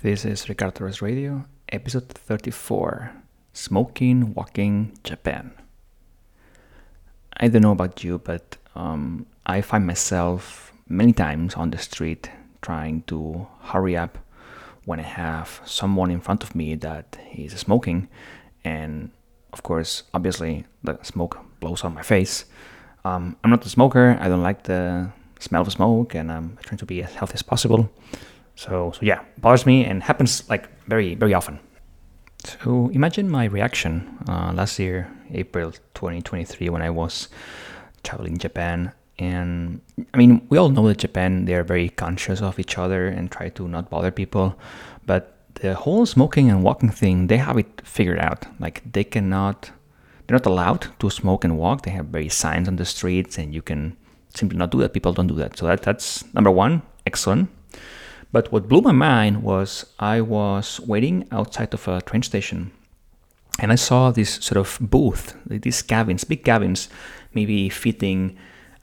This is Ricard Torres Radio, episode 34 Smoking, Walking, Japan. I don't know about you, but um, I find myself many times on the street trying to hurry up when I have someone in front of me that is smoking. And of course, obviously, the smoke blows on my face. Um, I'm not a smoker, I don't like the smell of smoke, and I'm trying to be as healthy as possible. So, so yeah, bothers me and happens like very, very often. So imagine my reaction uh, last year, April 2023, when I was traveling Japan. And I mean, we all know that Japan, they're very conscious of each other and try to not bother people. But the whole smoking and walking thing, they have it figured out. Like they cannot, they're not allowed to smoke and walk. They have very signs on the streets and you can simply not do that. People don't do that. So that, that's number one, excellent. But what blew my mind was I was waiting outside of a train station and I saw this sort of booth, these cabins, big cabins, maybe fitting,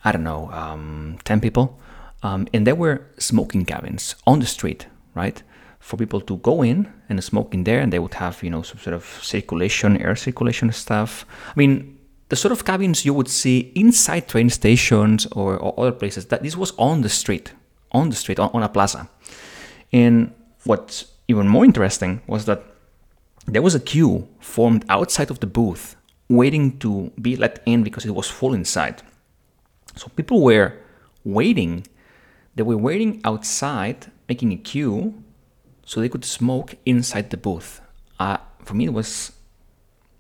I don't know, um, 10 people. Um, and there were smoking cabins on the street, right? For people to go in and smoke in there, and they would have, you know, some sort of circulation, air circulation stuff. I mean, the sort of cabins you would see inside train stations or, or other places, that this was on the street, on the street, on, on a plaza. And what's even more interesting was that there was a queue formed outside of the booth waiting to be let in because it was full inside. So people were waiting, they were waiting outside, making a queue so they could smoke inside the booth. Uh, for me, it was,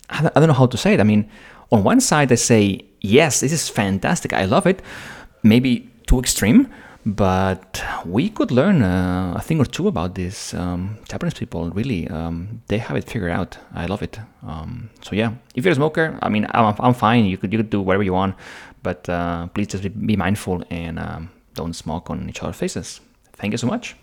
I don't know how to say it. I mean, on one side, I say, yes, this is fantastic, I love it. Maybe too extreme, but we could learn uh, a thing or two about these um, Japanese people. Really, um, they have it figured out. I love it. Um, so yeah, if you're a smoker, I mean, I'm, I'm fine. You could you could do whatever you want, but uh, please just be, be mindful and um, don't smoke on each other's faces. Thank you so much.